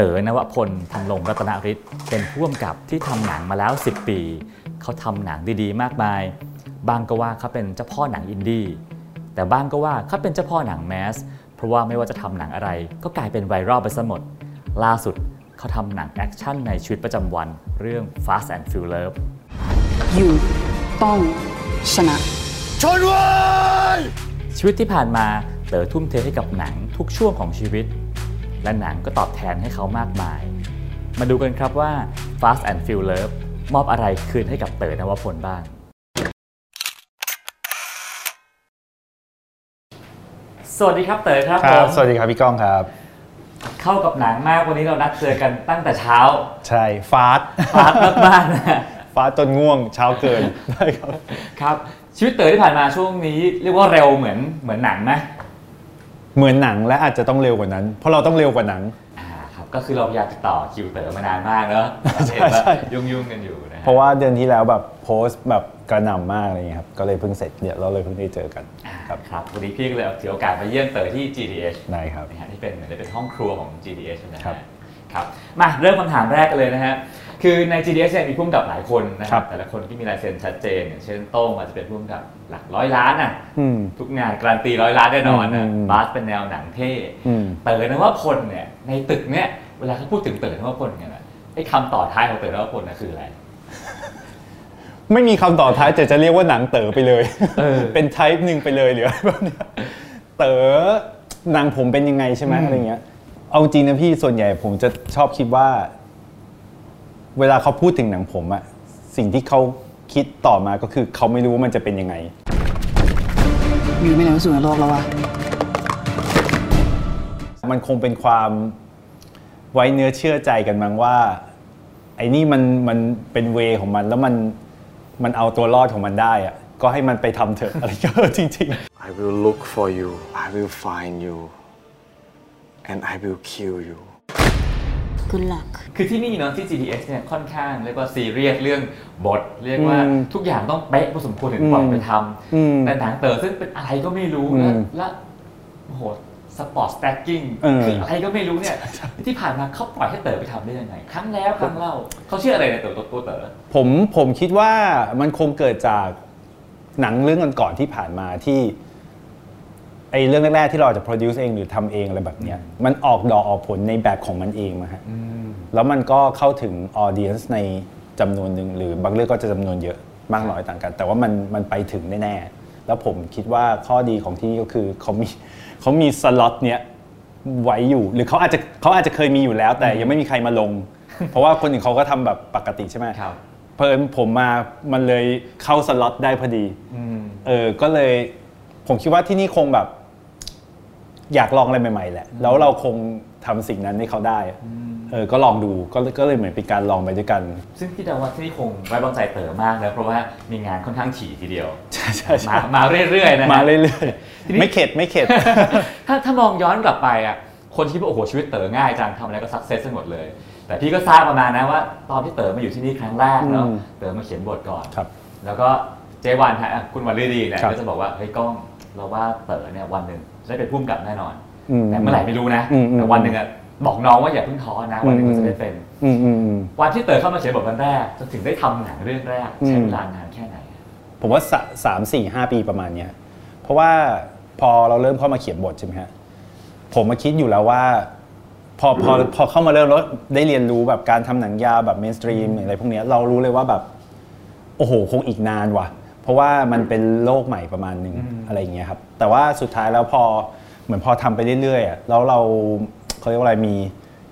เต๋อนวพล ธำรงรัตนฤทธิ์เป็นผู้กำกับที่ทำหนังมาแล้ว 10 ปี เขาทำหนังดีๆ มากมาย บางก็ว่าเขาเป็นเจ้าพ่อหนังอินดี้แต่บ้างก็ว่าเขาเป็นเจ้าพ่อหนัง mass เพราะว่าไม่ว่าจะทำหนังอะไร ก็กลายเป็นไวรัลไปซะหมด ล่าสุดเขาทำหนังแอคชั่นในชีวิตประจำวันเรื่อง Fast and Feel Love อยู่ต้องชนะชีวิตที่ผ่านมาเต๋อทุ่มเทให้กับหนังทุกช่วงของชีวิต และหนังก็ตอบแทนให้เขามากมาย มาดูกันครับว่า Fast and Furious มอบอะไรคืนให้กับเต๋อนวพลบ้าง สวัสดีครับเต๋อครับคผรับมสวัสดีครับพี่ก้องครับ เข้ากับหนังมากวันนี้เรานัดเจอกันตั้งแต่เช้า ใช่ฟาสฟาดมากๆนะฟาสจนง่วงเช้าเกินได้ครับ ครับชีวิตเต๋อที่ผ่านมาช่วงนี้ เรียกว่าเร็วเหมือนเหมือนหนังไหม เหมือนหนังและอาจจะต้องเร็วกว่านั้น เพราะเราต้องเร็วกว่าหนังอ่าครับก็คือเราพยายามติดต่อคิวเต๋อมานานมากเนอะใช่เห็นว่าใช่ยุ่งๆกันอยู่นะฮะเพราะว่าเดือนที่แล้วแบบโพสต์แบบกระหน่ำมากอะไรเงี้ยครับก็เลยเพิ่งเสร็จเนี่ยเราเลยเพิ่งได้เจอกันครับครับวันนี้พี่ก็เลยเอาถือโอกาสมาเยี่ยมเต๋อที่ GDH ได้ครับนะฮะที่เป็นเหมือนได้เป็นห้องครัวของ GDH นะครัฮะบครับมาเริ่มคำถามแรกกันเลยนะฮะ คือใน GDH เนี่ยมีผู้กำกับหลายคนนะคครัรับบแต่ละคนที่มีลายเซ็นชัดเจนอย่างเช่นโต้งอาจจะเป็นผู้กำกับหลักร้อยล้านอะอืมทุกงานการันตีร้อยล้านแน่นอนนะอืมบาสเป็นแนวหนังเท่อืมเต๋อนวพลเนี่ยในตึกเนี่ยเวลาเขาพูดถึงเต๋อนวพลเนี่ยนะไอ้คำต่อท้ายของเต๋อนวพลนะคืออะไรไม่มีคำต่อท้ายแต่จะเรียกว่าหนังเต๋อไปเลยเออเป็นไทป์หนึ่งไปเลยหรืออะไรแบบเนี้ยเต๋อหนังผมเป็นยังไงใช่ไหมอืมอะไรเงี้ย เอาจริงนะพี่ส่วนใหญ่ผมจะชอบคิดว่า เวลาเขาพูดถึงหนังผมอะสิ่งที่เขาคิดต่อมาก็คือเขาไม่รู้ว่ามันจะเป็นยังไงอยู่ไม่ไหนก็สู่ในโลกแล้ววะ มันคงเป็นความไว้เนื้อเชื่อใจกันมั้งว่า ไอ้นี่มันมันเป็นเวของมันแล้วมันมันเอาตัวรอดของมันได้อะก็ให้มันไปทำเถอะอะไรก็จริง I will look for you. I will find you. And I will kill you. Good luck คือที่นี่เนาะที่ GDH เนี่ยค่อนข้างเรียกว่าซีเรียสเรื่องบท เรียกว่าอืมทุกอย่างต้องเป๊ะพอสมควรถึงปล่อยไปทำ อืมแต่หนังเต๋อซึ่งเป็นอะไรก็ไม่รู้อืม และและโอ้โห sport stacking เออคืออะไรก็ไม่รู้เนี่ย ที่ผ่านมาเขาปล่อยให้เต๋อไปทำได้ยังไง ครั้งแล้วครั้งเล่าเขาเชื่ออะไรในเต๋อตัวตัวเต๋อๆผมผมคิดว่ามันคงเกิดจากหนังเรื่องก่อนๆที่ผ่านมาที่ ไอ้เรื่องแรกๆที่เราจะ produce เองหรือทำเองอะไรแบบเนี้ยมันออกดอกออกผลในแบบของมันเองมาฮะแล้วมันก็เข้าถึงออเดียนในจำนวนหนึ่งหรือบางเรื่องก็จะจำนวนเยอะมากน้อยต่างกัน แต่ว่ามันมันไปถึงแน่ๆแล้วผมคิดว่าข้อดีของที่นี่ก็คือเขามีเขามีสล็อตเนี้ยไว้อยู่ หรือเขาอาจจะเขาอาจจะเคยมีอยู่แล้ว แต่ยังไม่มีใครมาลง เพราะว่าคนอื่นเขาก็ทำแบบปกติใช่ไหมครับเพอิญผมมามันเลยเข้าสล็อตได้พอดีอืมเออก็เลยผมคิดว่าที่นี่คงแบบ อยากลองอะไรใหม่ๆแหละ แล้วเราคงทำสิ่งนั้นให้เขาได้อะเออก็ลองดูก็ก็เลยเหมือนเป็นการลองไปด้วยกัน ซึ่งพี่เดาว่าที่นี่คงไว้วางใจเต๋อมากนะเพราะว่ามีงานค่อนข้างถี่ทีเดียวใช่ใช่ใช่มามาเรื่อยๆนะฮะมาเรื่อยทีนี้ๆไม่เข็ดไม่เข็ดถ้าถ้ามองย้อนกลับไปอะคนที่บอกโอ้โหชีวิตเต๋อง่ายจังทำอะไรก็สักเซสไปหมดเลย แต่พี่ก็ทราบประมาณนะว่าตอนที่เต๋อมาอยู่ที่นี่ครั้งแรกเนาะอืมเต๋อมาเขียนบทก่อนครับแล้วก็เจวันฮะคุณวันฤดีเนี่ยครับก็จะบอกว่าเฮ้ยก้อง เราว่าเต๋อเนี่ยวันหนึ่งจะได้เป็นผู้กำกับแน่นอนอืมแต่เมื่อไหร่ไม่รู้นะอืมอืมแต่วันหนึ่งอะบอกน้องว่าอย่าเพิ่งท้อนะวันหนึ่งมันจะได้เป็นอืมอืมอืมวันที่เต๋อเข้ามาเขียนบทวันแรกจนถึงได้ทำหนังเรื่องแรกใช้อืมเวลานานแค่ไหน ผมว่าสะสามสี่ห้าปีประมาณเนี้ยเพราะว่าพอเราเริ่มเข้ามาเขียนบทใช่ไหมฮะผมมาคิดอยู่แล้วว่า พอพอพอเข้ามาเริ่มแล้วได้เรียนรู้แบบการทำหนังยาวแบบเมนสตรีมอะไรพวกเนี้ยเรารู้เลยว่าแบบ โอ้โห คงอีกนานว่ะเพ ราะว่ามันเป็นโลกใหม่ประมาณหนึงอะไรอย่างเงี้ยครับ แต่ว่าสุดท้ายแล้วพอเหมือนพอทำไปเรื่อยๆอะแล้วเราเขาเรียกว่าอะไรมี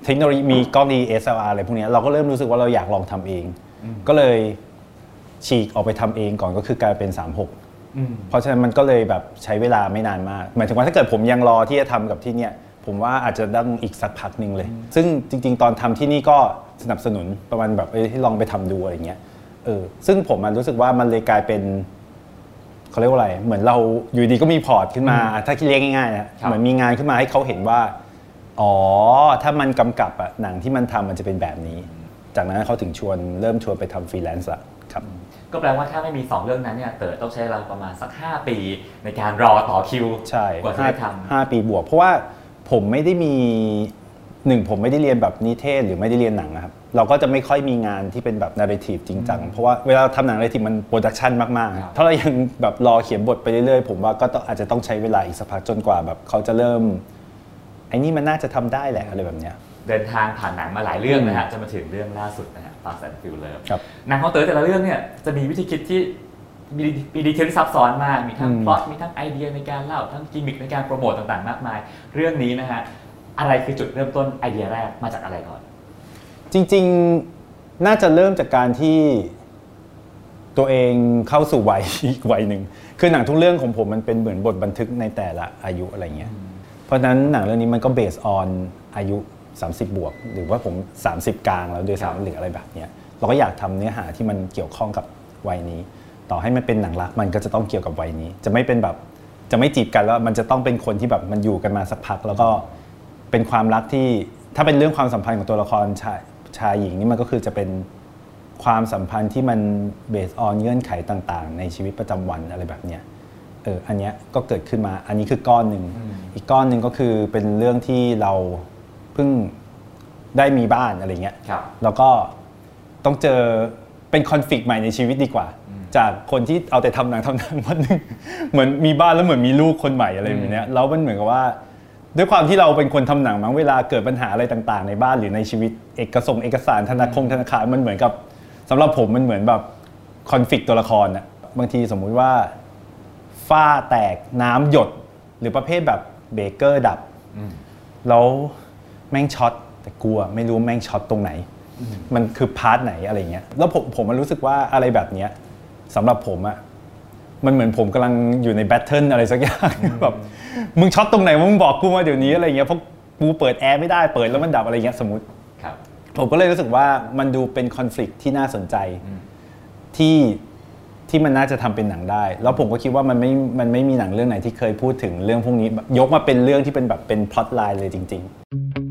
เทคโนโลยีมีกล้องดี SLR อะไรพวกเนี้ยเราก็เริ่มรู้สึกว่าเราอยากลองทำเอง ก็เลยฉีกออกไปทำเองก่อนก็คือกลายเป็น 36อืมเพราะฉะนั้นมันก็เลยแบบใช้เวลาไม่นานมาก หมายถึงว่าถ้าเกิดผมยังรอที่จะทำกับที่เนี่ยผมว่าอาจจะต้องอีกสักพักหนึ่งเลย ซึ่งจริง ๆ ตอนทำที่นี่ก็สนับสนุนประมาณแบบเอ้ยให้ลองไปทำดูอะไรเงี้ย เออซึ่งผมมันรู้สึกว่ามันเลยกลายเป็นเขาเรียกว่าอะไร เหมือนเราอยู่ดีก็มีพอร์ตขึ้นมา ถ้าคิดเรียกง่ายๆนะครับเหมือนมีงานขึ้นมาให้เขาเห็นว่า อ๋อ ถ้ามันกำกับอะหนังที่มันทำมันจะเป็นแบบนี้ จากนั้นเขาถึงชวนเริ่มชวนไปทำฟรีแลนซ์ละครับก็แปลว่าถ้าไม่มี 2 เรื่องนั้นเนี่ยเต๋อต้องใช้เวลาประมาณสัก 5 ปีในการรอต่อคิว ใช่กว่าจะห้าได้ทำห้าปีบวก เพราะว่าผมไม่ได้มี หนึ่งผมไม่ได้เรียนแบบนิเทศหรือไม่ได้เรียนหนังนะครับ เราก็จะไม่ค่อยมีงานที่เป็นแบบ narrative จริงจังเพราะว่าเวลาทำหนัง narrative มัน production มากๆครับถ้าเรายังแบบรอเขียนบทไปเรื่อยๆ ผมว่าก็ต้องอาจจะต้องใช้เวลาอีกสักพักจนกว่าแบบเขาจะเริ่มไอ้นี่มันน่าจะทำได้แหละอะไรแบบเนี้ยเดินทางผ่านหนังมาหลายเรื่องนะฮะจะมาถึงเรื่องล่าสุดนะฮะ Fast and Furious ครับหนังของเต๋อแต่ละเรื่องเนี่ยจะมีวิธีคิดที่มีมีดีเทลที่ซับซ้อนมาก มีทั้งอืมพล็อต มีทั้งไอเดียในการเล่า ทั้งกิมมิคในการโปรโมทต่างๆ มากมาย เรื่องนี้นะฮะ อะไรคือจุดเริ่มต้นไอเดียแรกมาจากอะไรก่อน จริงๆน่าจะเริ่มจากการที่ตัวเองเข้าสู่วัยอีกวัยหนึ่งคือหนังทุกเรื่องของผมมันเป็นเหมือนบทบันทึกในแต่ละอายุอะไรเงี้ยเพราะฉะนั้นหนังเรื่องนี้มันก็เบสออนอายุ 30 บวก หรือว่าผม 30 กลางแล้วโดยสามหรืออะไรแบบเนี้ยเราก็อยากทำเนื้อหาที่มันเกี่ยวข้องกับวัยนี้ ต่อให้มันเป็นหนังรักมันก็จะต้องเกี่ยวกับวัยนี้ จะไม่เป็นแบบจะไม่จีบกันแล้วมันจะต้องเป็นคนที่แบบมันอยู่กันมาสักพักแล้วก็ เป็นความรักที่ถ้าเป็นเรื่องความสัมพันธ์ของตัวละครชายชายหญิงนี่มันก็คือจะเป็นความสัมพันธ์ที่มันเบสออนเงื่อนไขต่างๆ ในชีวิตประจำวันอะไรแบบเนี้ยเอออันเนี้ยก็เกิดขึ้นมาอันนี้คือก้อนหนึ่งอีกก้อนหนึ่งก็คือเป็นเรื่องที่เราเพิ่งได้มีบ้านอะไรเงี้ยครับแล้วก็ต้องเจอเป็นคอนฟ lict ใหม่ในชีวิตดีกว่า จากคนที่เอาแต่ทำหนังทำหนังวันหนึ่งเหมือนมีบ้านแล้วเหมือนมีลูกคนใหม่อะไรแบบเนี้ยแล้วมันเหมือนกับว่า ด้วยความที่เราเป็นคนทำหนังมั้งเวลาเกิดปัญหาอะไรต่างๆ ในบ้านหรือในชีวิตเอกสงเอกสารธนาคารธนาคารมันเหมือนกับสำหรับผมมันเหมือนแบบคอนฟ lict ตัวละครอะบางทีสมมุติว่าฝ้าแตกน้ำหยด หรือประเภทแบบเบเกอร์ดับแล้วแม่งช็อตแต่กลัวไม่รู้แม่งช็อตตรงไหน มันคือ part ไหนอะไรเงี้ยแล้วผมผมมันรู้สึกว่าอะไรแบบเนี้ยสำหรับผมอะมันเหมือนผมกำลังอยู่ใน battle อะไรสักอย่างแบบ มึงช็อตตรงไหนมึงบอกกูมาเดี๋ยวนี้อะไรเงี้ยเพราะกูเปิดแอร์ไม่ได้เปิดแล้วมันดับอะไรเงี้ยสมมติครับผมก็เลยรู้สึกว่ามันดูเป็นคอน FLICT ที่น่าสนใจที่ที่มันน่าจะทำเป็นหนังได้ แล้วผมก็คิดว่ามันไม่ มันไม่มีหนังเรื่องไหนที่เคยพูดถึงเรื่องพวกนี้แบบยกมาเป็นเรื่องที่เป็นแบบเป็นพล็อตไลน์เลยจริงท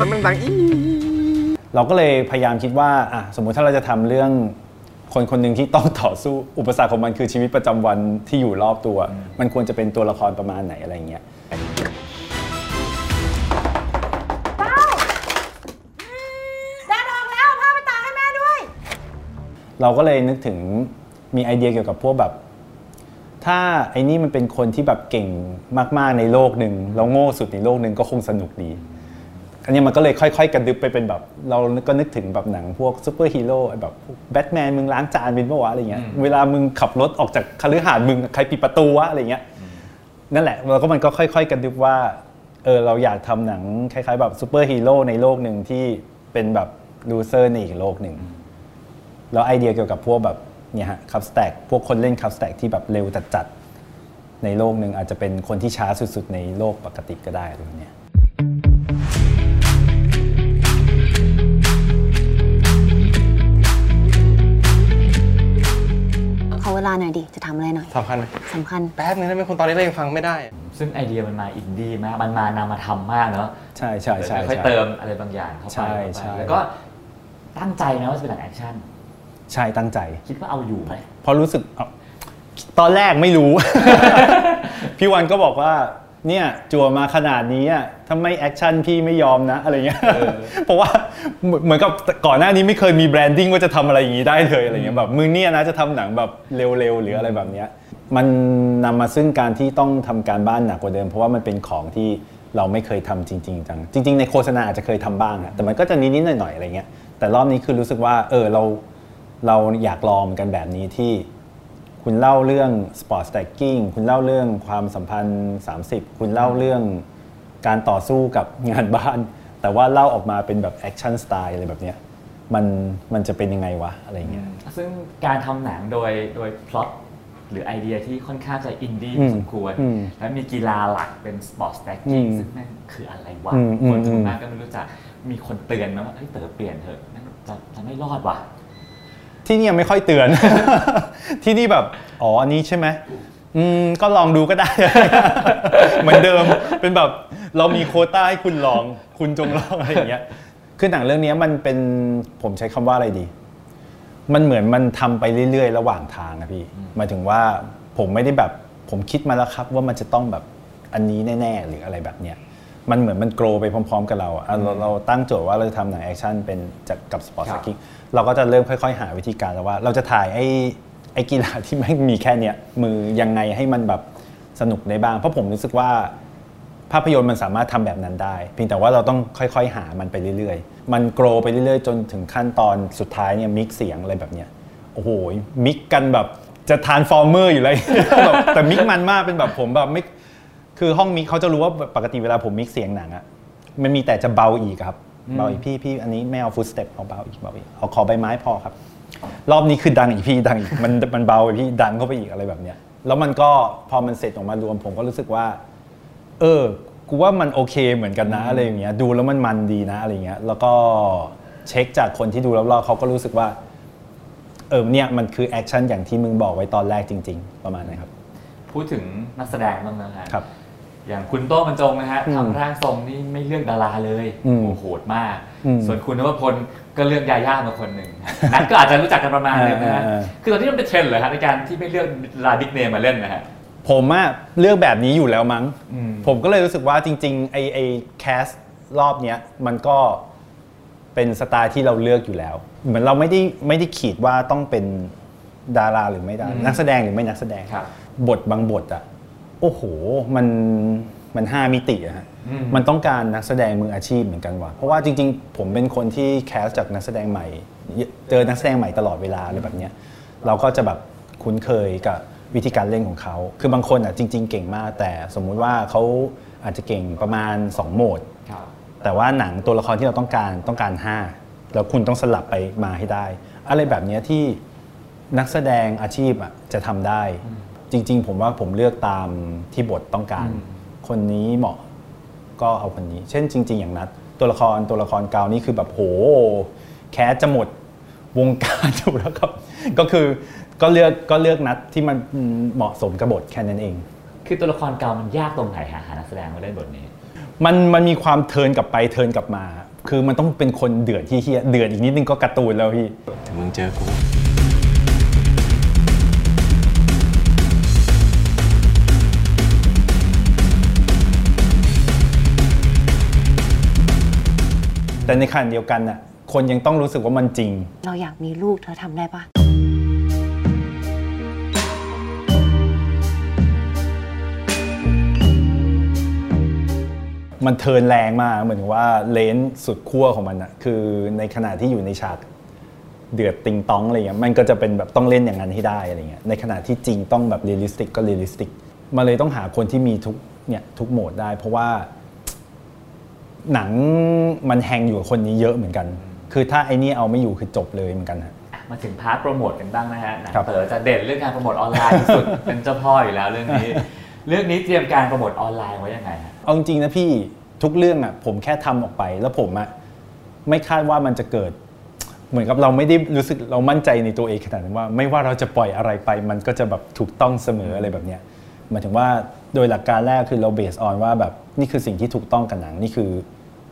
ต้องดังๆอีๆเราก็เลยพยายามคิดว่าอะสมมุติถ้าเราจะทำเรื่องคนคนหนึ่งที่ต้องต่อสู้อุปสรรคของมันคือชีวิตประจำวันที่อยู่รอบตัว มันควรจะเป็นตัวละครประมาณไหนอะไรเงี้ยแดดออกแล้วผ้าไปตากให้แม่ด้วยเราก็เลยนึกถึงมีไอเดียเกี่ยวกับพวกแบบ ถ้าไอ้นี่มันเป็นคนที่แบบเก่งมาก ๆ ในโลกหนึ่งแล้วโง่สุดในโลกหนึ่งก็คงสนุกดี อันนี้มันก็เลยค่อย ๆ กระดึบไปเป็นแบบ เราก็นึกถึงแบบหนังพวกซูเปอร์ฮีโร่แบบแบทแมนมึงล้างจานเป็นปะวะอะไรเงี้ยเวลามึงขับรถออกจากคฤหาสน์มึงใครปิดประตูวะอะไรเงี้ยนั่นแหละแล้วก็มันก็ค่อย ๆกระดึบว่าเออเราอยากทำหนังคล้ายๆแบบซูเปอร์ฮีโร่ในโลกหนึ่งที่เป็นแบบ loser ในอีกโลกหนึ่งแล้วไอเดียเกี่ยวกับพวกแบบเนี่ยฮะ cup stack พวกคนเล่น cup stack ที่แบบเร็วจัดๆในโลกหนึ่งอาจจะเป็นคนที่ช้าสุดๆ ในโลกปกติก็ได้อะไรแบบเนี้ย หน่อยดิ จะทำอะไรหน่อยสำคัญไหมสำคัญ แป๊บนึงได้ไหมคุณตอนนี้เรายังฟังไม่ได้ ซึ่งไอเดียมันมาอินดี้มาก มันมานำมาทำมากเนาะ ใช่ใช่ใช่ค่อยใช่ๆเติมอะไรบางอย่างเข้าไปใช่เข้าไปใช่แล้วก็ตั้งใจนะว่าจะเป็นหนังแอคชั่น ใช่ตั้งใจ คิดว่าเอาอยู่ไหมเพราะรู้สึกเอาตอนแรกไม่รู้ พี่วันก็บอกว่า เนี่ยจั่วมาขนาดนี้อะถ้าไม่แอคชั่นพี่ไม่ยอมนะอะไรเงี้ยเพราะว่าเหมือนเหมือนกับก่อนหน้านี้ไม่เคยมี branding ว่าจะทำอะไรอย่างนี้ได้เลยอะไรเงี้ยแบบมึงเนี่ยนะจะทำหนังแบบเร็วๆหรืออะไรแบบเนี้ยมันนำมาซึ่งการที่ต้องทำการบ้านหนักกว่าเดิม เพราะว่ามันเป็นของที่เราไม่เคยทำจริง ๆ จังจริง ๆ ในโฆษณาอาจจะเคยทำบ้างอะแต่มันก็จะนิดๆหน่อยๆอะไรเงี้ยแต่รอบนี้คือรู้สึกว่าเออเราเราอยากลองเหมือนกันแบบนี้ที่ คุณเล่าเรื่อง Sport Stacking คุณเล่าเรื่องความสัมพันธ์ 30 คุณเล่าเรื่องการต่อสู้กับงานบ้าน แต่ว่าเล่าออกมาเป็นแบบ action style อะไรแบบเนี้ยมันมันจะเป็นยังไงวะอะไรเงี้ยซึ่งการทำหนังโดยโดยพล็อตหรือไอเดียที่ค่อนข้างจะอินดี้พอสมควรอืม อืมแล้วมีกีฬาหลักเป็น sport stacking อืมซึ่งนั่นคืออะไรวะอืมอืมคนส่วนมาก อืม ก็ไม่รู้จักมีคนเตือนนะว่าเฮ้ยเต๋อเปลี่ยนเถอะนั่นจะจะไม่รอดว่ะ ที่นี่ยังไม่ค่อยเตือน ที่นี่แบบอ๋ออันนี้ใช่ไหมอืมก็ลองดูก็ได้ เหมือนเดิมเป็นแบบเรามีโคต้าให้คุณลอง คุณจงลองอะไรอย่างเงี้ยคือหนังเรื่องนี้มันเป็นผมใช้คำว่าอะไรดี มันเหมือนมันทำไปเรื่อยๆ ระหว่างทางนะพี่หมายถึงว่าผมไม่ได้แบบผมคิดมาแล้วครับว่ามันจะต้องแบบอันนี้แน่ ๆ หรืออะไรแบบเนี้ย มันเหมือนมัน grow ไปพร้อม ๆ กับเราอะอะเราเราตั้งโจทย์ว่าเราจะทำหนังแอคชั่นเป็นจากกับ sport stacking เราก็จะเริ่มค่อย ๆ หาวิธีการแล้วว่า เราจะถ่ายไอ้ไอ้กีฬาที่แม่งมีแค่เนี้ยมือยังไงให้มันแบบสนุกได้บ้าง เพราะผมรู้สึกว่าภาพยนตร์มันสามารถทำแบบนั้นได้ เพียงแต่ว่าเราต้องค่อยๆ หามันไปเรื่อยๆ มัน grow ไปเรื่อยๆ จนถึงขั้นตอนสุดท้ายเนี่ย mix เสียงอะไรแบบเนี้ยโอ้โห mix กันแบบจะ Transformers อยู่เลยแบบแต่ mix มันมากเป็นแบบผมแบบ mix คือห้อง mix เขาจะรู้ว่าปกติเวลาผม mix เสียงหนังอะมันมีแต่จะเบาอีกครับ เบาอีกพี่พี่อันนี้ไม่เอา footstep เอาเบาอีกเบาอีกเอาขอใบไม้พอครับ รอบนี้คือดังอีกพี่ดังอีกมันมันเบาไปพี่ดังเข้าไปอีกอะไรแบบเนี้ยแล้วมันก็พอมันเสร็จออกมารวมผมก็รู้สึกว่า เออกูว่ามันโอเคเหมือนกันนะอะไรอย่างเงี้ยดูแล้วมันมันดีนะอะไรเงี้ยแล้วก็เช็คจากคนที่ดูรอบๆเขาก็รู้สึกว่าเออเนี่ยมันคือแอคชั่นอย่างที่มึงบอกไว้ตอนแรกจริง ๆ ประมาณนั้นครับพูดถึงนักแสดงบ้างนะฮะครับ อย่างคุณโต้บรรจงนะฮะอืมทำร่างทรงนี่ไม่เลือกดาราเลยอืมโอ้โหโหดมากอืมส่วนคุณนวพลก็เลือกยาย่ามาคนหนึ่งณัฏฐ์ก็อาจจะรู้จักกันประมาณนึงนะฮะเออเออคือตอนนี้มันเป็นเทรนด์เหรอฮะในการที่ไม่เลือกดารา big name มาเล่นนะฮะผมอะเลือกแบบนี้อยู่แล้วมั้งอืมผมก็เลยรู้สึกว่าจริงๆไอไอ cast รอบเนี้ยมันก็เป็นสไตล์ที่เราเลือกอยู่แล้ว เหมือนเราไม่ได้ไม่ได้ขีดว่าต้องเป็นดาราหรือไม่ดารานักแสดงหรือไม่นักแสดงครับบทบางบทอะ โอ้โหมันมันห้ามิติอะฮะอืมมันต้องการนักแสดงมืออาชีพเหมือนกันว่ะเพราะว่าจริง ๆ ผมเป็นคนที่แคสจากนักแสดงใหม่ เจอนักแสดงใหม่ตลอดเวลาอะไรแบบเนี้ยเราก็จะแบบคุ้นเคยกับวิธีการเล่นของเขา คือบางคนอะจริง ๆ เก่งมาก แต่สมมุติว่าเขาอาจจะเก่งประมาณ 2 โหมดครับแต่ว่าหนังตัวละครที่เราต้องการต้องการ 5 แล้วคุณต้องสลับไปมาให้ได้ อะไรแบบเนี้ยที่นักแสดงอาชีพอะจะทำได้ จริง ๆ ผมว่าผมเลือกตามที่บทต้องการ คนนี้เหมาะก็เอาคนนี้ เช่นจริง ๆ อย่างนัดตัวละครตัวละครเกานี่คือแบบโห แคสจะหมดวงการอยู่แล้วครับ ก็คือก็เลือกก็เลือกนัดที่มันเหมาะสมกับบทแค่นั้นเอง คือตัวละครเก่ามันยากตรงไหนฮะหานักแสดงมาเล่นบทนี้ มันมันมีความเทิร์นกลับไปเทิร์นกลับมา คือมันต้องเป็นคนเดือดที่เฮียเดือดอีกนิดนึงก็การ์ตูนแล้วพี่แต่มึงเจอกู แต่ในขณะเดียวกันน่ะคนยังต้องรู้สึกว่ามันจริง เราอยากมีลูกเธอทำได้ปะมัน turn แรงมากเหมือนว่า range สุดขั้วของมันอะคือในขณะที่อยู่ในฉากเดือดติงต๊องอะไรเงี้ยมันก็จะเป็นแบบต้องเล่นอย่างนั้นให้ได้อะไรเงี้ยในขณะที่จริงต้องแบบ realistic ก็ realistic มาเลยต้องหาคนที่มีทุกเนี่ยทุกโหมดได้ เพราะว่า หนังมัน hang อยู่กับคนนี้เยอะเหมือนกัน คือถ้าไอ้นี่เอาไม่อยู่คือจบเลยเหมือนกันฮะมาถึง part โปรโมทกันบ้างนะฮะหนังครับเต๋อจะเด่นเรื่องการโปรโมทออนไลน์ที่สุดเป็นเจ้าพ่ออยู่แล้วเรื่องนี้ เรื่องนี้เตรียมการโปรโมทออนไลน์ไว้ยังไงฮะเอาจริงๆนะพี่ทุกเรื่องอะผมแค่ทำออกไปแล้วผมอะไม่คาดว่ามันจะเกิด เหมือนกับเราไม่ได้รู้สึกเรามั่นใจในตัวเองขนาดนั้นว่า ไม่ว่าเราจะปล่อยอะไรไป มันก็จะแบบถูกต้องเสมออะไรแบบเนี้ยหมายถึงว่าโดยหลักการแรกคือเราเบสออนว่าแบบนี่คือสิ่งที่ถูกต้องกับหนังนี่คือ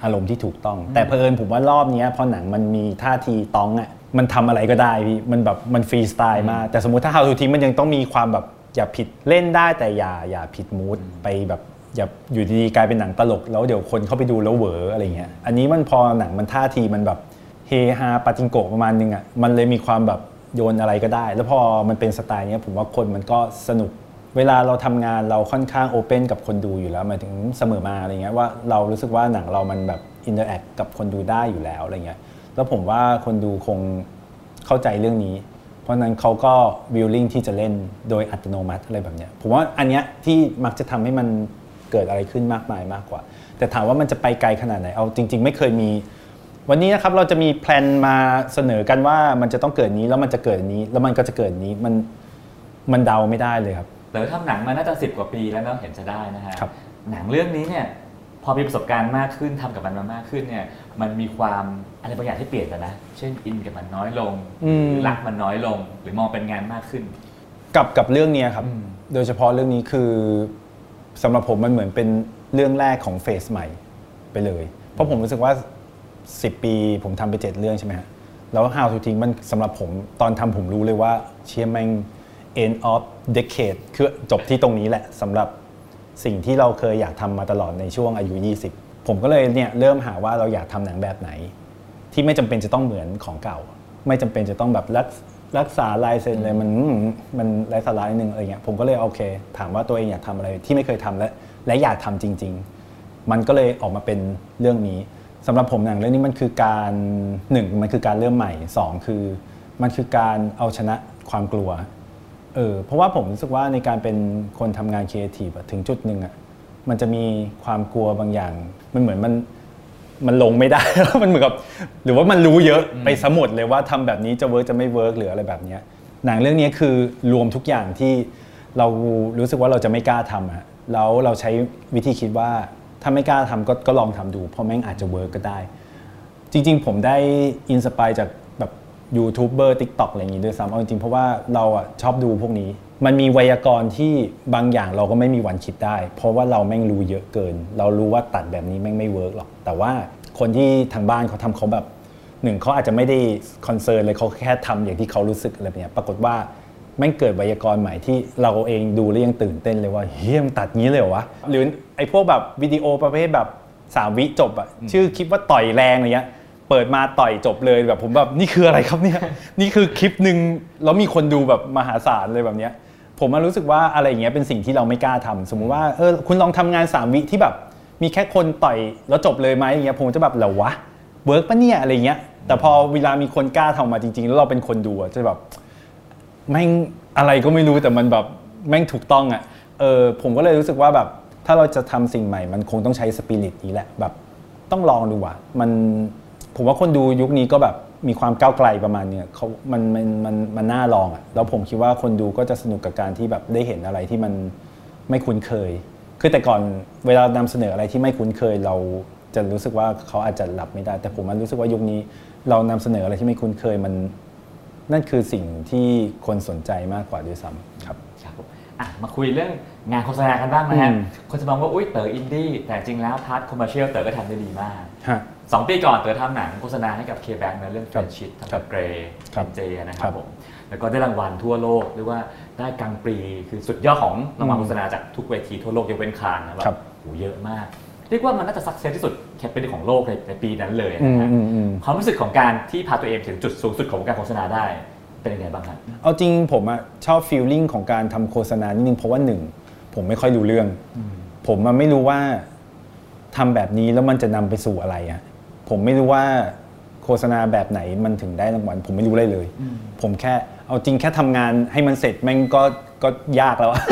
อารมณ์ที่ถูกต้อง แต่เพอิญผมว่ารอบเนี้ยพอหนังมันมีท่าทีต้องอะมันทำอะไรก็ได้พี่มันแบบมันฟรีสไตล์มาก แต่สมมุติถ้า How to ทิ้งมันยังต้องมีความแบบอย่าผิดเล่นได้แต่อย่าอย่าผิดมูดไปแบบอย่าอยู่ดีๆกลายเป็นหนังตลก แล้วเดี๋ยวคนเข้าไปดูแล้วเหวออะไรเงี้ยอันนี้มันพอหนังมันท่าทีมันแบบเฮฮาปาจิงโกะประมาณนึงอะมันเลยมีความแบบโยนอะไรก็ได้ แล้วพอมันเป็นสไตล์เนี้ยผมว่าคนมันก็สนุก เวลาเราทำงานเราค่อนข้าง open กับคนดูอยู่แล้วหมายถึงเสมอมาอะไรเงี้ยว่าเรารู้สึกว่าหนังเรามันแบบ interact กับคนดูได้อยู่แล้วอะไรเงี้ยแล้วผมว่าคนดูคงเข้าใจเรื่องนี้ เพราะนั้นเขาก็ willing ที่จะเล่นโดยอัตโนมัติอะไรแบบเนี้ยผมว่าอันเนี้ยที่มักจะทำให้มันเกิดอะไรขึ้นมากมายมากกว่า แต่ถามว่ามันจะไปไกลขนาดไหนเอาจริง ๆ ไม่เคยมี วันนี้นะครับเราจะมีแพลนมาเสนอกันว่ามันจะต้องเกิดนี้แล้วมันจะเกิดนี้แล้วมันก็จะเกิดนี้มันมันเดาไม่ได้เลยครับ เต๋อทำหนังมาน่าจะสิบกว่าปีแล้วเนาะเห็นจะได้นะฮะครับ หนังเรื่องนี้เนี่ยพอมีประสบการณ์มากขึ้นทำกับมันมามากขึ้นเนี่ยมันมีความอะไรบางอย่างที่เปลี่ยนไปนะ เช่นอินกับมันน้อยลงหรือรักมันน้อยลง หรือมองเป็นงานมากขึ้น กับกับเรื่องเนี้ยครับ อืม โดยเฉพาะเรื่องนี้คือสำหรับผมมันเหมือนเป็นเรื่องแรกของเฟสใหม่ไปเลย เพราะผมรู้สึกว่า 10 ปีผมทำไป 7 เรื่องใช่ไหมฮะแล้ว how to ทิ้งมันสำหรับผมตอนทำผมรู้เลยว่าเชียร์แม่ง end of decade คือจบที่ตรงนี้แหละสำหรับสิ่งที่เราเคยอยากทำมาตลอดในช่วงอายุ 20 ผมก็เลยเนี่ยเริ่มหาว่าเราอยากทำหนังแบบไหน ที่ไม่จำเป็นจะต้องเหมือนของเก่า ไม่จำเป็นจะต้องแบบรักรักษาลายเซ็นเลยมันมมันไร้สาระนิดนึงอะไรเงี้ยผมก็เลยโอเค ถามว่าตัวเองอยากทำอะไรที่ไม่เคยทำและและอยากทำจริง ๆ มันก็เลยออกมาเป็นเรื่องนี้สำหรับผมหนังเรื่องนี้มันคือการหนึ่งมันคือการเริ่มใหม่สองคือ มันคือการเอาชนะความกลัว เออเพราะว่าผมรู้สึกว่าในการเป็นคนทำงานครีเอทีฟถึงจุดหนึ่งอะมันจะมีความกลัวบางอย่าง มันเหมือนมันมันลงไม่ได้ มันเหมือนกับ หรือว่ามันรู้เยอะไปหมดเลยว่าทำแบบนี้จะ work จะไม่ work หรืออะไรแบบเนี้ยหนังเรื่องนี้คือรวมทุกอย่างที่เรารู้สึกว่าเราจะไม่กล้าทำอะแล้วเราใช้วิธีคิดว่าถ้าไม่กล้าทำก็ก็ลองทำดู เพราะแม่งอาจจะ work ก็ได้ จริง ๆ ผมได้ inspire จากแบบ ยูทูบเบอร์ทิกต็อกอะไรอย่างงี้ด้วยซ้ำเอาจริงๆเพราะว่าเราอะชอบดูพวกนี้ มันมีไวยากรณ์ที่บางอย่างเราก็ไม่มีวันคิดได้ เพราะว่าเราแม่งรู้เยอะเกิน เรารู้ว่าตัดแบบนี้แม่งไม่ work หรอก แต่ว่าคนที่ทางบ้านเขาทำเขาแบบหนึ่งเขาอาจจะไม่ได้ concern เลยเขาแค่ทำอย่างที่เขารู้สึกอะไรแบบเนี้ยปรากฏว่าแม่งเกิดไวยากรณ์ใหม่ที่เราเองดูแล้วยังตื่นเต้นเลยว่าเฮ้ยมันตัดงี้เลยเหรอวะหรือไอ้พวกแบบวิดีโอประเภทแบบสามวิจบอะชื่อคลิปว่าต่อยแรงอะไรเงี้ย เปิดมาต่อยจบเลยแบบผมแบบนี่คืออะไรครับเนี่ยนี่คือคลิปหนึ่งแล้วมีคนดูแบบมหาศาลเลยแบบเนี้ย ผมมารู้สึกว่าอะไรอย่างเงี้ยเป็นสิ่งที่เราไม่กล้าทำสมมุติว่าเออคุณลองทำงานสามวิที่แบบ มีแค่คนต่อยแล้วจบเลยไหมอย่างเงี้ยผมจะแบบเหรอวะเวิร์กปะเนี่ยอะไรเงี้ย แต่พอเวลามีคนกล้าทำมาจริง ๆ แล้วเราเป็นคนดูอะจะแบบแม่งอะไรก็ไม่รู้แต่มันแบบแม่งถูกต้องอะ่ะเออผมก็เลยรู้สึกว่าแบบถ้าเราจะทำสิ่งใหม่ มันคงต้องใช้สปิริตนี้แหละแบบต้องลองดูอะมัน ผมว่าคนดูยุคนี้ก็แบบมีความก้าวไกลประมาณเนี้ยเขามันมันมันมันน่าลองอะแล้วผมคิดว่าคนดูก็จะสนุกกับการที่แบบได้เห็นอะไรที่มันไม่คุ้นเคย คือแต่ก่อนเวลานำเสนออะไรที่ไม่คุ้นเคยเราจะรู้สึกว่าเขาอาจจะรับไม่ได้ แต่ผมมันรู้สึกว่ายุคนี้ เรานำเสนออะไรที่ไม่คุ้นเคยมันนั่นคือสิ่งที่คนสนใจมากกว่าด้วยซ้ำครับครับผมอะมาคุยเรื่องงานโฆษณากันบ้างนะฮะอืมคนจะมองว่าอุ้ยเต๋ออินดี้แต่จริงแล้ว part commercial เต๋อก็ทำได้ดีมากฮะ สองปีก่อนเต๋อทำหนังโฆษณาให้กับเคแบงค์นะเรื่องเฟรนชิ t ทำครักับบเกรย์ครับเจนะคครัรับบผมแล้วก็ได้รางวัลทั่วโลกเรียกว่าได้กังปรีคือสุดยอดของรางวัลอืมโฆษณาจากทุกเวทีทั่วโลกยกเว้นคานนะแบครับบโหเยอะมากเรียกว่ามันน่าจะสักเซสที่สุดแคปเป็นของโลกในในปีนั้นเลยอืนะมฮะอืมอืมความรู้สึกของการที่พาตัวเองถึงจุดสูงสุดของการโฆษณาได้เป็นยังไงบ้างครับเอาจริงผมอะชอบฟีลลิ่งของการทำโฆษณานิดนึงเพราะว่าหนึ่งผมไม่ค่อยรู้เรื่อง ผมมันไม่รู้ว่าทำแบบนี้แล้วมันจะนำไปสู่อะไรอะ ผมไม่รู้ว่าโฆษณาแบบไหนมันถึงได้รางวัลผมไม่รู้อะไรเลย ผมแค่เอาจริงแค่ทำงานให้มันเสร็จแม่งก็ก็ยากแล้วอะ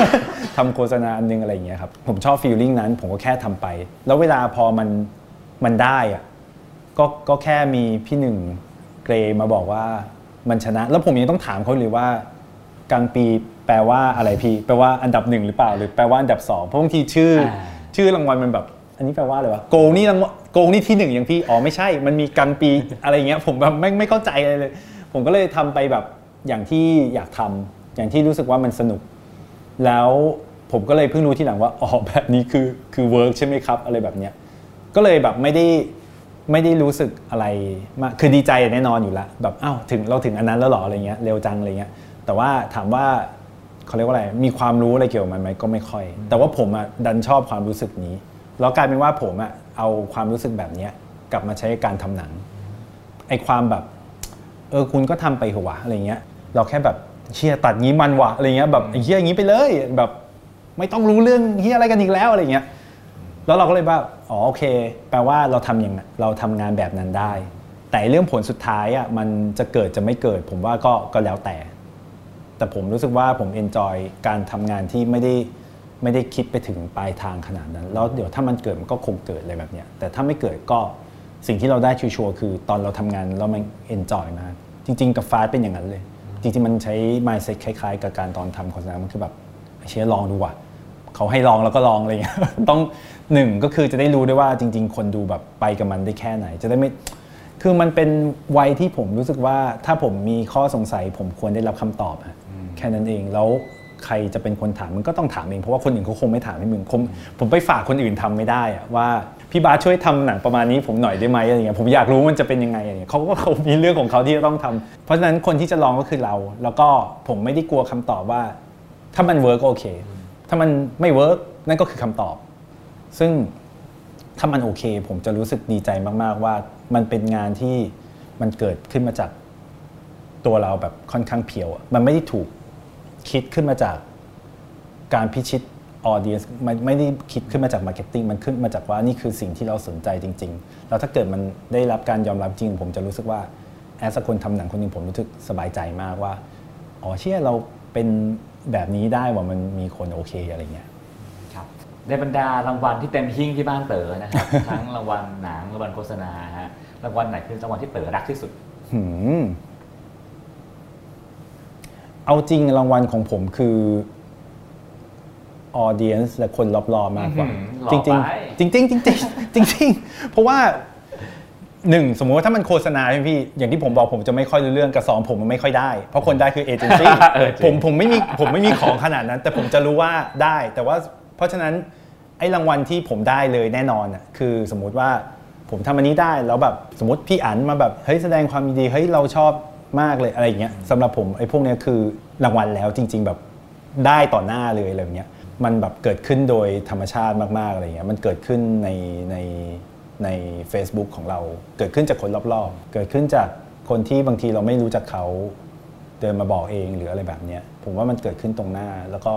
ทำโฆษณาอันนึงอะไรอย่างเงี้ยครับผมชอบฟีลลิ่งนั้น ผมก็แค่ทำไป แล้วเวลาพอมันมันได้อะก็ก็แค่มีพี่หนึ่งเกรมาบอกว่ามันชนะ แล้วผมยังต้องถามเขาเลยว่ากลางปีแปลว่าอะไรพี่แปลว่าอันดับหนึ่งหรือเปล่า หรือแปลว่าอันดับสองเพราะบางทีชื่ออาชื่อรางวัลมันแบบ อันนี้แปลว่าอะไรวะโกงนี่รางวัล โกงนี่ที่หนึ่งอย่างพี่อ๋อไม่ใช่ มันมีกลางปีอะไรเงี้ยผมแบบไม่ไม่เข้าใจอะไรเลย ผมก็เลยทำไปแบบอย่างที่อยากทำอย่างที่รู้สึกว่ามันสนุก แล้วผมก็เลยเพิ่งรู้ที่หลังว่าอ๋อแบบนี้คือคือเวิร์กใช่ไหมครับ อะไรแบบเนี้ยก็เลยแบบไม่ได้ไม่ได้รู้สึกอะไรมากคือดีใจแน่นอนอยู่แล้วแบบอ้าวถึงเราถึงอันนั้นแล้วหรออะไรเงี้ยเร็วจังอะไรเงี้ยแต่ว่าถามว่าเขาเรียกว่าอะไรมีความรู้อะไรเกี่ยวกับมันไหมก็ไม่ค่อย แต่ว่าผมอะดันชอบความรู้สึกนี้ แล้วกลายเป็นว่าผมอะเอาความรู้สึกแบบเนี้ยกลับมาใช้การทำหนังไอความแบบเออคุณก็ทำไปเหอะวะอะไรเงี้ย เราแค่แบบเชียตัดงี้มันวะอะไรเงี้ยแบบไอ้เฮียอย่างงี้ไปเลยแบบไม่ต้องรู้เรื่องเฮียอะไรกันอีกแล้วอะไรเงี้ย แล้วเราก็เลยว่าอ๋อโอเค แปลว่าเราทำอย่างเราทำงานแบบนั้นได้ แต่เรื่องผลสุดท้ายอะมันจะเกิดจะไม่เกิด ผมว่าก็ก็แล้วแต่ แต่ผมรู้สึกว่าผมเอนจอยการทำงานที่ไม่ได้ ไม่ได้คิดไปถึงปลายทางขนาดนั้น แล้วเดี๋ยวถ้ามันเกิดมันก็คงเกิดอะไรแบบเนี้ยแต่ถ้าไม่เกิดก็สิ่งที่เราได้ชัวร์ๆคือตอนเราทำงานแล้วมันเอนจอยมากจริง ๆ กับฟ้าเป็นอย่างนั้นเลย จริง ๆ มันใช้ mindset คล้าย ๆ กับการตอนทำโฆษณามันคือแบบเชียลองดูว่ะเขาให้ลองแล้วก็ลองอะไรเงี้ยต้องหนึ่งก็คือจะได้รู้ด้วยว่าจริง ๆ คนดูแบบไปกับมันได้แค่ไหน จะได้ไม่คือมันเป็นวัยที่ผมรู้สึกว่าถ้าผมมีข้อสงสัย ผมควรได้รับคำตอบฮะแค่นั้นเองแล้ว ใครจะเป็นคนถามมึงก็ต้องถามเองเพราะว่าคนอื่นเขาคงไม่ถามให้มึงผมผมไปฝากคนอื่นทำไม่ได้อะว่าพี่บาสช่วยทำหนังประมาณนี้ผมหน่อยได้ไหมอะไรเงี้ยผมอยากรู้มันจะเป็นยังไงอะไรเงี้ยเขาก็เขามีเรื่องของเขาที่จะต้องทำเพราะฉะนั้นคนที่จะลองก็คือเรา แล้วก็ผมไม่ได้กลัวคำตอบว่า ถ้ามัน work ก็โอเค ถ้ามันไม่ work นั่นก็คือคำตอบ ซึ่งถ้ามันโอเค ผมจะรู้สึกดีใจมากๆ ว่ามันเป็นงานที่มันเกิดขึ้นมาจากตัวเราแบบค่อนข้าง pure มันไม่ได้ถูก คิดขึ้นมาจากการพิชิต audience มันไม่ได้คิดขึ้นมาจาก marketing มันขึ้นมาจากว่านี่คือสิ่งที่เราสนใจจริง ๆ แล้วถ้าเกิดมันได้รับการยอมรับจริง ผมจะรู้สึกว่า as คนทำหนังคนหนึ่งผมรู้สึกสบายใจมากว่าอ๋อเชื่อเราเป็นแบบนี้ได้ว่ามันมีคนโอเคอะไรเงี้ยครับในบรรดารางวัลที่เต็มหิ้งที่บ้านเต๋อนะครับทั้งรางวัลหนังรางวัลโฆษณาฮะรางวัลไหนคือรางวัลที่เต๋อรักที่สุดหืม เอาจริงรางวัลของผมคือออเดียนส์และคนรอบๆมากกว่าอื้อหือหล่อจริงไปๆจริงๆจริงๆจริงๆจริงๆเพราะว่าหนึ่งสมมติว่าถ้ามันโฆษณาใช่ไหมพี่ อย่างที่ผมบอกผมจะไม่ค่อยรู้เรื่องกับสองผมมันไม่ค่อยได้ เพราะคนได้คือเอเจนซี่เออจริงผมผมไม่มีผมไม่มีของขนาดนั้น แต่ผมจะรู้ว่าได้ แต่ว่าเพราะฉะนั้นไอ้รางวัลที่ผมได้เลยแน่นอนอะคือสมมุติว่าผมทำอันนี้ได้แล้วแบบสมมติพี่อันมาแบบเฮ้ยแสดงความยินดีเฮ้ยเราชอบ มากเลยอะไรอย่างเงี้ยสำหรับผมไอ้พวกเนี้ยคือรางวัลแล้วจริง ๆ แบบได้ต่อหน้าเลยอะไรอย่างเงี้ยมันแบบเกิดขึ้นโดยธรรมชาติมากๆอะไรเงี้ยมันเกิดขึ้นในในใน Facebook ของเรา เกิดขึ้นจากคนรอบๆ เกิดขึ้นจากคนที่บางทีเราไม่รู้จักเขาเดินมาบอกเองหรืออะไรแบบเนี้ยผมว่ามันเกิดขึ้นตรงหน้าแล้วก็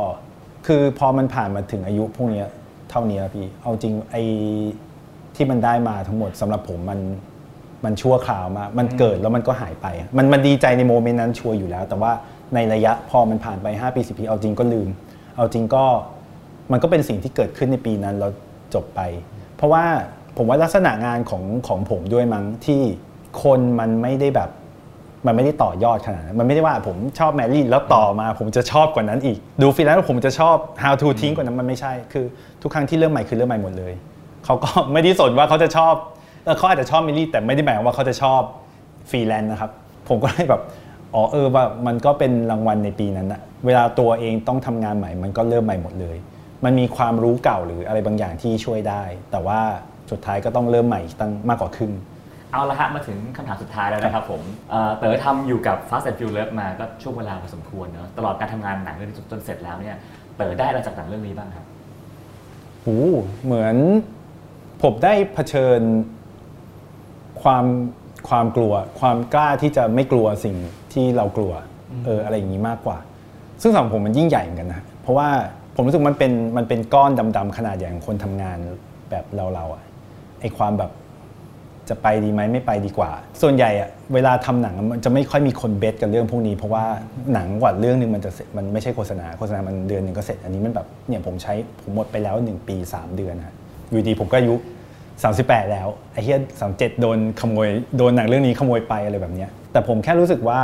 คือพอมันผ่านมาถึงอายุพวกเนี้ยเท่านี้แล้วพี่เอาจริงไอ้ที่มันได้มาทั้งหมดสำหรับผมมัน มันชั่วคราวมากมันเกิดแล้วมันก็หายไปอะมันมันดีใจในโมเมนต์นั้นชัวร์อยู่แล้ว แต่ว่าในระยะพอมันผ่านไป 5 ปี10ปีเอาจริงก็ลืม เอาจริงก็มันก็เป็นสิ่งที่เกิดขึ้นในปีนั้นแล้วจบไป เพราะว่าผมว่าลักษณะงานของของผมด้วยมั้งที่คนมันไม่ได้แบบ มันไม่ได้ต่อยอดขนาดนั้นมันไม่ได้ว่าผมชอบแมรี่แล้วต่อมาผมจะชอบกว่านั้นอีก ดูฟรีแลนซ์แล้วผมจะชอบ how to ทิ้งกว่านั้นมันไม่ใช่ คือ ทุกครั้งที่เริ่มใหม่คือเริ่มใหม่หมดเลยเขาก็ไม่ได้สนว่าเขาจะชอบ เออเขาอาจจะชอบเมรี่แต่ไม่ได้หมายความว่าเขาจะชอบฟรีแลนซ์นะครับ ผมก็เลยแบบอ๋อเออว่ามันก็เป็นรางวัลในปีนั้นอะเวลาตัวเองต้องทำงานใหม่ มันก็เริ่มใหม่หมดเลย มันมีความรู้เก่าหรืออะไรบางอย่างที่ช่วยได้ แต่ว่าสุดท้ายก็ต้องเริ่มใหม่อีกตั้งมากกว่าครึ่งเอาละฮะมาถึงคำถามสุดท้ายแล้วนะครับผมเอ่อเต๋อทำอยู่กับ Fast and Furious มาก็ช่วงเวลาพอสมควรเนอะตลอดการทำงานหนังเรื่องนี้จนเสร็จแล้วเนี่ยเต๋อได้อะไรจากหนังเรื่องนี้บ้างครับโอ้โหเหมือนผมได้เผชิญ ความความกลัว ความกล้าที่จะไม่กลัวสิ่งที่เรากลัวเอออะไรอย่างนี้มากกว่า ซึ่งสำหรับผมมันยิ่งใหญ่เหมือนกันนะเพราะว่าผมรู้สึกมันเป็นมันเป็นก้อนดำๆขนาดใหญ่ของคนทำงานแบบเราเราๆอะไอความแบบจะไปดีไหมไม่ไปดีกว่า ส่วนใหญ่อะเวลาทำหนังมันจะไม่ค่อยมีคนเบสกับเรื่องพวกนี้ เพราะว่าหนังกว่าเรื่องหนึงมันจะเสร็จมันไม่ใช่โฆษณาโฆษณามันเดือนหนึ่งก็เสร็จ อันนี้มันแบบเนี่ยผมใช้ผมหมดไปแล้ว 1 ปี 3 เดือนฮะอยู่ดีผมก็อายุ 38 แล้วไอ้เฮีย37โดนขโมยโดนหนังเรื่องนี้ขโมยไปอะไรแบบเนี้ยแต่ผมแค่รู้สึกว่า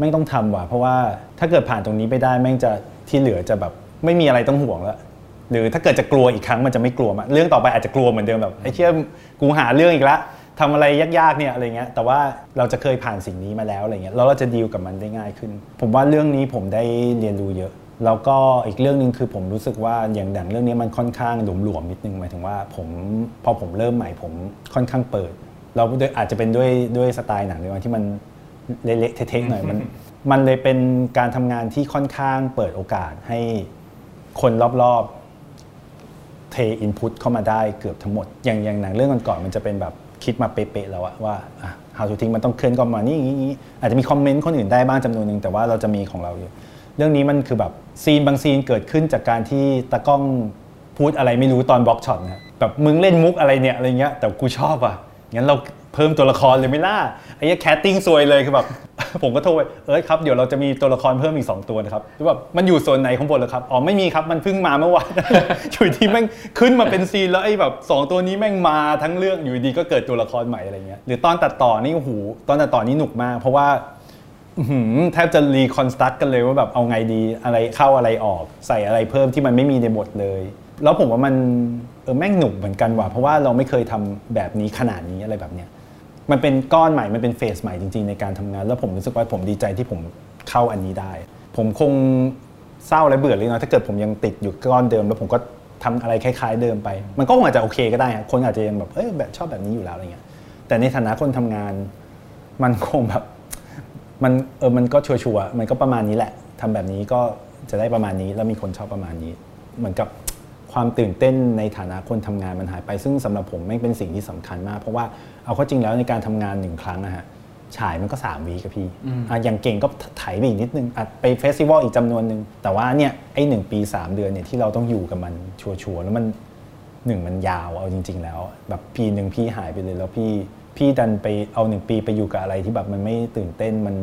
ไม่ต้องทำว่ะเพราะว่าถ้าเกิดผ่านตรงนี้ไปได้แม่งจะที่เหลือจะแบบไม่มีอะไรต้องห่วงแล้วหรือถ้าเกิดจะกลัวอีกครั้งมันจะไม่กลัวมาเรื่องต่อไปอาจจะกลัวเหมือนเดิมแบบไอ้เชี่ยกูหาเรื่องอีกล้วทำอะไรยากๆเนี่ยอะไรเงี้ยแต่ว่าเราจะเคยผ่านสิ่งนี้มาแล้วอะไรเงี้ยแล้วเราจะดีลกับมันได้ง่ายขึ้น ผมว่าเรื่องนี้ผมได้เรียนรู้เยอะ แล้วก็อีกเรื่องหนึ่งคือผมรู้สึกว่าอย่างดังเรื่องนี้มันค่อนข้างหลวมๆนิดนึงหมายถึงว่าผมพอผมเริ่มใหม่ผมค่อนข้างเปิด เราด้วยอาจจะเป็นด้วยด้วยสไตล์หนังด้วยที่มันเละๆเทะๆหน่อยมันมันเลยเป็นการทำงานที่ค่อนข้างเปิดโอกาสให้คนรอบๆเทอินพุตเข้ามาได้เกือบทั้งหมด อย่างอย่างหนังเรื่องก่อนๆมันจะเป็นแบบคิดมาเป๊ะๆแล้วอะว่าอะ how to ทิ้งมันต้องเคลื่อนก็มานี่อย่างนี้อาจจะมีคอมเมนต์คนอื่นได้บ้างจำนวนหนึ่งแต่ว่าเราจะมีของเราอยู่ เรื่องนี้มันคือแบบซีนบางซีนเกิดขึ้นจากการที่ตากล้องพูดอะไรไม่รู้ตอน block shot นะแบบมึงเล่นมุกอะไรเนี่ยอะไรเงี้ยแต่กูชอบอะงั้นเราเพิ่มตัวละครเลยไม่ล่ะไอ้ casting ซวยเลยคือแบบ ผมก็โทรไปเอ้ยครับเดี๋ยวเราจะมีตัวละครเพิ่มอีก 2 ตัวนะครับหรือแบบมันอยู่ส่วนไหนของบทเหรอครับอ๋อไม่มีครับมันเพิ่งมาเมื่อวานอยู่ที่แม่งขึ้นมาเป็นซีนแล้วไอ้แบบสองตัวนี้แม่งมาทั้งเรื่องอยู่ดีก็เกิดตัวละครใหม่อะไรเงี้ยหรือตอนตัดต่อนี่โอ้โหตอนตัดต่อนี่หนุกมาก เพราะว่า แทบจะ reconstruct กันเลยว่าแบบเอาไงดีอะไรเข้าอะไรออก ใส่อะไรเพิ่มที่มันไม่มีในบทเลย แล้วผมว่ามันเออแม่งหนุกเหมือนกันว่ะเพราะว่าเราไม่เคยทำแบบนี้ขนาดนี้อะไรแบบเนี้ยมันเป็นก้อนใหม่มันเป็นเฟสใหม่จริง ๆ ในการทำงาน แล้วผมรู้สึกว่าผมดีใจที่ผมเข้าอันนี้ได้ ผมคงเศร้าและเบื่อเลยนะถ้าเกิดผมยังติดอยู่ก้อนเดิม แล้วผมก็ทำอะไรคล้าย ๆ เดิมไป มันก็คงอาจจะโอเคก็ได้ คนอาจจะยังแบบเอ้ยแบบชอบแบบนี้อยู่แล้วอะไรเงี้ยแต่ในฐานะคนทำงาน มันคงแบบ มันเออมันก็ชัวร์ๆมันก็ประมาณนี้แหละทำแบบนี้ก็จะได้ประมาณนี้ แล้วมีคนชอบประมาณนี้ เหมือนกับความตื่นเต้นในฐานะคนทำงานมันหายไป ซึ่งสำหรับผมไม่งเป็นสิ่งที่สำคัญมาก เพราะว่าเอาเข้าจริงแล้วในการทำงานหนึ่งครั้งอะฮะฉายมันก็ 3 วีกับพี่อะอย่างเก่งก็ไถไปอีกนิดนึงอะไปเฟสติวัลอีกจำนวนหนึ่งแต่ว่าเนี่ยไอ้หนึ่งปี 3 เดือนเนี่ยที่เราต้องอยู่กับมันชัวร์ๆแล้วมันหนึ่งมันยาวเอาจริง ๆ แล้ว แบบปีหนึ่งพี่หายไปเลยแล้วพี่ พี่ดันไปเอาหนึ่งปีไปอยู่กับอะไรที่แบบมันไม่ตื่นเต้นมัน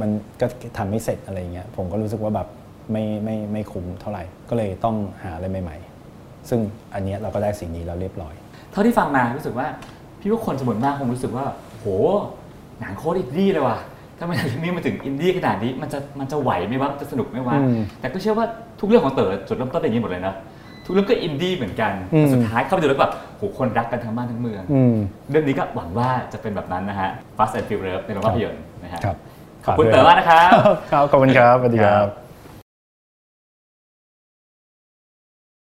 มันก็ทำไม่เสร็จอะไรเงี้ยผมก็รู้สึกว่าแบบไม่ไม่ไม่คุ้มเท่าไหร่ ก็เลยต้องหาอะไรใหม่ ๆ ซึ่งอันเนี้ยเราก็ได้สิ่งนี้แล้วเรียบร้อย เท่าที่ฟังมารู้สึกว่าพี่ว่าคนจำนวนมากคงรู้สึกว่าโหหนังโคตรอินดี้เลยว่ะถ้ามันอย่างนี้มันถึงอินดี้ขนาดนี้มันจะมันจะไหวไหมวะมันจะสนุกไหมวะอืมแต่ก็เชื่อว่าทุกเรื่องของเต๋อจุดเริ่มต้นเป็นอย่างนี้หมดเลยนะ ทุกเรื่องก็อินดี้เหมือนกันอืมแต่สุดท้ายเข้าไปดูแล้วแบบโหคนรักกันทั้งบ้านทั้งเมืองอืมเรื่องนี้ก็หวังว่าจะเป็นแบบนั้นนะฮะ Fast and Furious ในโรงภาพยนตร์นะฮะครับขอบคุณเต๋อมากนะครับครับขอบคุณครับสวัสดีครับ